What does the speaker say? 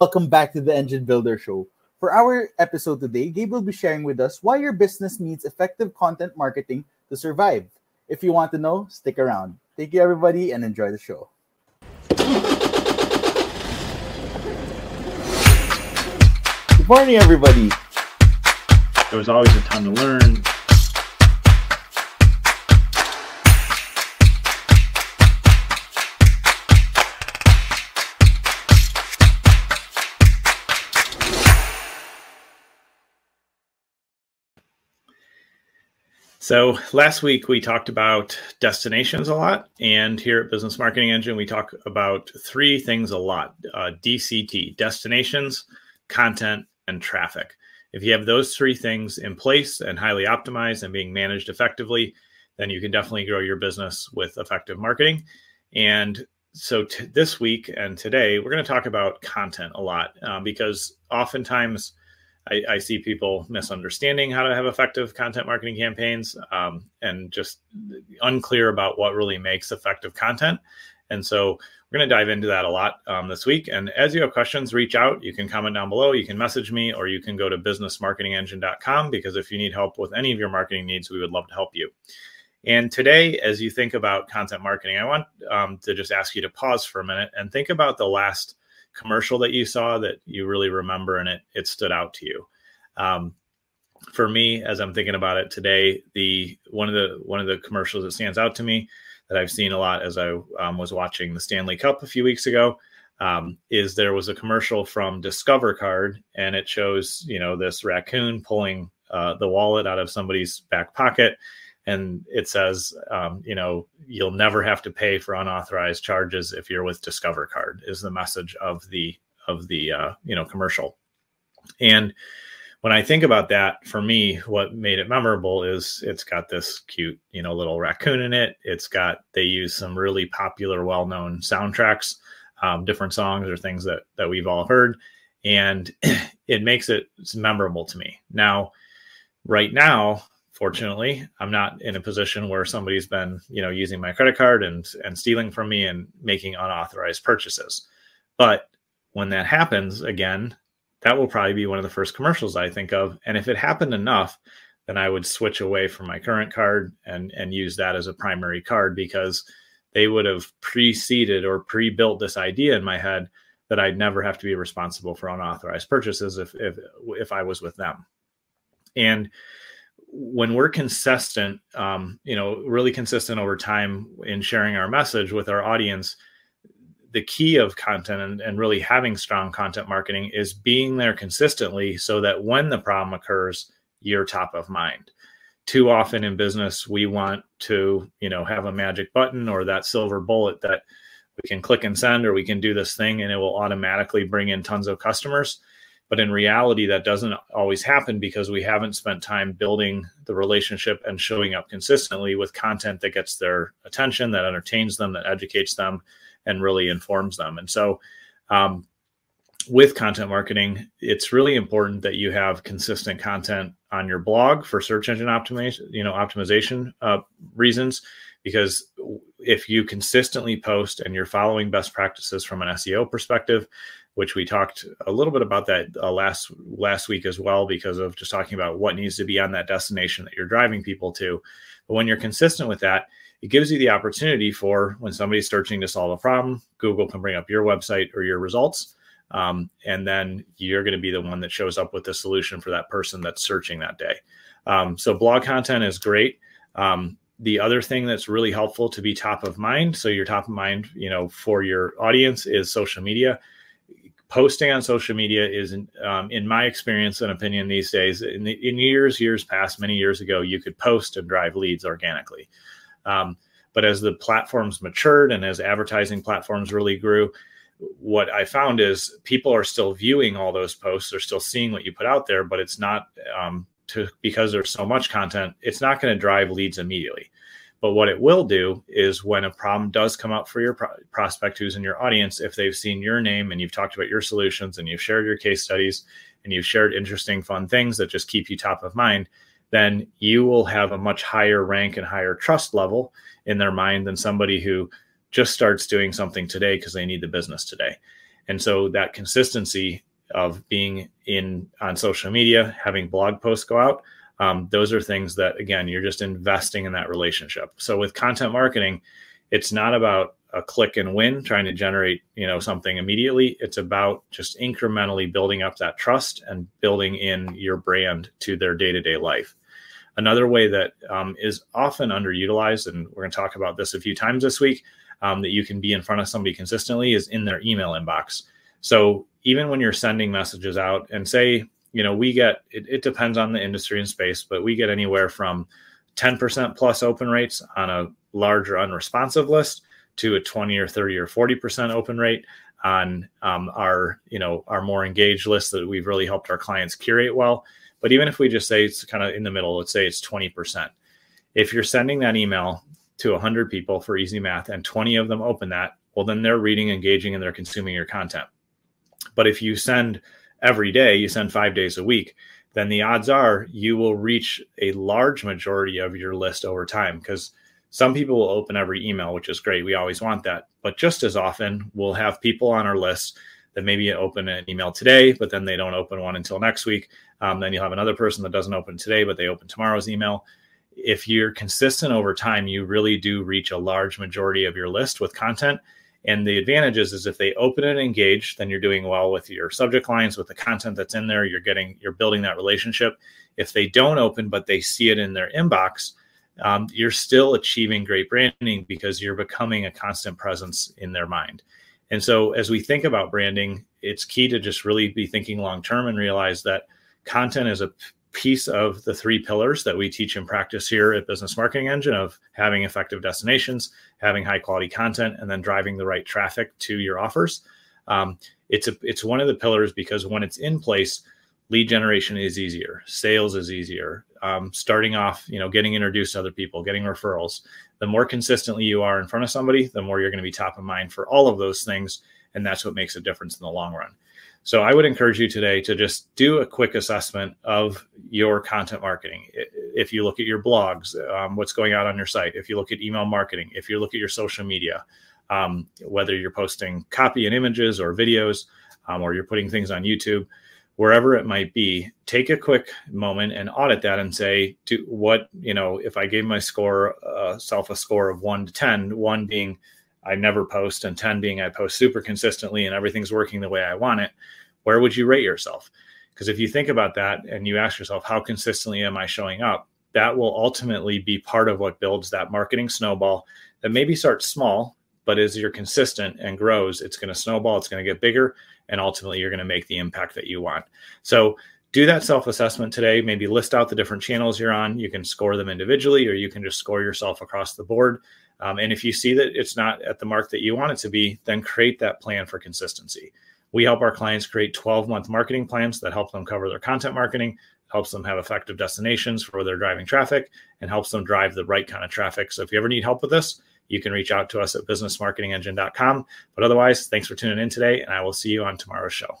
Welcome back to the Engine Builder Show. For our episode today, Gabe will be sharing with us why your business needs effective content marketing to survive. If you want to know, stick around. Thank you, everybody, and enjoy the show. Good morning, everybody. There was always a ton to learn. So last week we talked about destinations a lot, and here at Business Marketing Engine we talk about three things a lot: uh, DCT, destinations, content, and traffic. If you have those three things in place and highly optimized and being managed effectively, then you can definitely grow your business with effective marketing. And so t- this week and today we're going to talk about content a lot um, because oftentimes I, I, see people misunderstanding how to have effective content marketing campaigns um, and just unclear about what really makes effective content. And so we're going to dive into that a lot um, this week. And as you have questions, reach out. You can comment down below. You can message me, or you can go to businessmarketingengine.com because if you need help with any of your marketing needs, we would love to help you. And today, as you think about content marketing, I want um, to just ask you to pause for a minute and think about the last commercial that you saw that you really remember and it it stood out to you. Um, for me, as I'm thinking about it today, the one of the one of the commercials that stands out to me that I've seen a lot as I um, was watching the Stanley Cup a few weeks ago um, is there was a commercial from Discover Card and it shows you know this raccoon pulling uh, the wallet out of somebody's back pocket and it says um, you know you'll never have to pay for unauthorized charges if you're with discover card is the message of the of the uh, you know commercial. And when i think about that for me what made it memorable is it's got this cute you know little raccoon in it. It's got they use some really popular well-known soundtracks um, different songs or things that that we've all heard and it makes it memorable to me. Now right now fortunately i'm not in a position where somebody's been you know using my credit card and and stealing from me and making unauthorized purchases. But when that happens again that will probably be one of the first commercials i think of. And if it happened enough then i would switch away from my current card and and use that as a primary card because they would have preceded or pre-built this idea in my head that i'd never have to be responsible for unauthorized purchases if if if i was with them. And when we're consistent, um, you know, really consistent over time in sharing our message with our audience, the key of content and, and, really having strong content marketing is being there consistently so that when the problem occurs, you're top of mind. Too often in business, we want to, you know, have a magic button or that silver bullet that we can click and send or we can do this thing and it will automatically bring in tons of customers but in reality, that doesn't always happen because we haven't spent time building the relationship and showing up consistently with content that gets their attention, that entertains them, that educates them, and really informs them. And so, um, with content marketing, it's really important that you have consistent content on your blog for search engine optimization, you know, optimization uh, reasons. Because if you consistently post and you're following best practices from an SEO perspective, which we talked a little bit about that uh, last last week as well because of just talking about what needs to be on that destination that you're driving people to. But when you're consistent with that, it gives you the opportunity for when somebody's searching to solve a problem, Google can bring up your website or your results. Um, and then you're going to be the one that shows up with the solution for that person that's searching that day. Um, so blog content is great. Um, the other thing that's really helpful to be top of mind, so you're top of mind, you know, for your audience is social media posting on social media is, um, in my experience and opinion these days, in, the, in, years, years past, many years ago, you could post and drive leads organically. Um, but as the platforms matured and as advertising platforms really grew, what I found is people are still viewing all those posts, they're still seeing what you put out there, but it's not um, to because there's so much content, it's not going to drive leads immediately. But what it will do is when a problem does come up for your pro- prospect who's in your audience, if they've seen your name and you've talked about your solutions and you've shared your case studies and you've shared interesting, fun things that just keep you top of mind, then you will have a much higher rank and higher trust level in their mind than somebody who just starts doing something today because they need the business today. And so that consistency of being in on social media, having blog posts go out, um, those are things that again you're just investing in that relationship. So with content marketing, it's not about a click and win trying to generate you know something immediately. It's about just incrementally building up that trust and building in your brand to their day-to-day life. Another way that um, is often underutilized and we're going to talk about this a few times this week um, that you can be in front of somebody consistently is in their email inbox. So even when you're sending messages out and say you know we get it, it depends on the industry and space but we get anywhere from 10% plus open rates on a larger unresponsive list to a 20 or 30 or 40% open rate on um, our you know our more engaged list that we've really helped our clients curate well. But even if we just say it's kind of in the middle let's say it's 20% if you're sending that email to 100 people for easy math and 20 of them open that well then they're reading engaging and they're consuming your content. But if you send every day you send five days a week then the odds are you will reach a large majority of your list over time because some people will open every email, which is great. We always want that. But just as often, we'll have people on our list that maybe open an email today, but then they don't open one until next week. Um, then you'll have another person that doesn't open today, but they open tomorrow's email. If you're consistent over time, you really do reach a large majority of your list with content. And the advantages is if they open and engage, then you're doing well with your subject lines, with the content that's in there. You're getting, you're building that relationship. If they don't open, but they see it in their inbox, um, you're still achieving great branding because you're becoming a constant presence in their mind. And so, as we think about branding, it's key to just really be thinking long term and realize that content is a piece of the three pillars that we teach and practice here at Business Marketing Engine of having effective destinations, having high quality content, and then driving the right traffic to your offers. Um, it's a it's one of the pillars because when it's in place, lead generation is easier, sales is easier, um, starting off, you know, getting introduced to other people, getting referrals. The more consistently you are in front of somebody, the more you're going to be top of mind for all of those things. And that's what makes a difference in the long run. So I would encourage you today to just do a quick assessment of your content marketing. If you look at your blogs, um, what's going on on your site, if you look at email marketing, if you look at your social media, um, whether you're posting copy and images or videos, um, or you're putting things on YouTube, wherever it might be, take a quick moment and audit that and say, do what, you know, if I gave my score, uh, self a score of one to 10, one being I never post and 10 being I post super consistently and everything's working the way I want it, where would you rate yourself? Because if you think about that and you ask yourself, how consistently am I showing up? That will ultimately be part of what builds that marketing snowball that maybe starts small, but as you're consistent and grows, it's going to snowball, it's going to get bigger and ultimately you're going to make the impact that you want. So do that self assessment today. Maybe list out the different channels you're on. You can score them individually, or you can just score yourself across the board. Um, and if you see that it's not at the mark that you want it to be, then create that plan for consistency. We help our clients create 12 month marketing plans that help them cover their content marketing, helps them have effective destinations for they're driving traffic, and helps them drive the right kind of traffic. So if you ever need help with this, you can reach out to us at businessmarketingengine.com. But otherwise, thanks for tuning in today, and I will see you on tomorrow's show.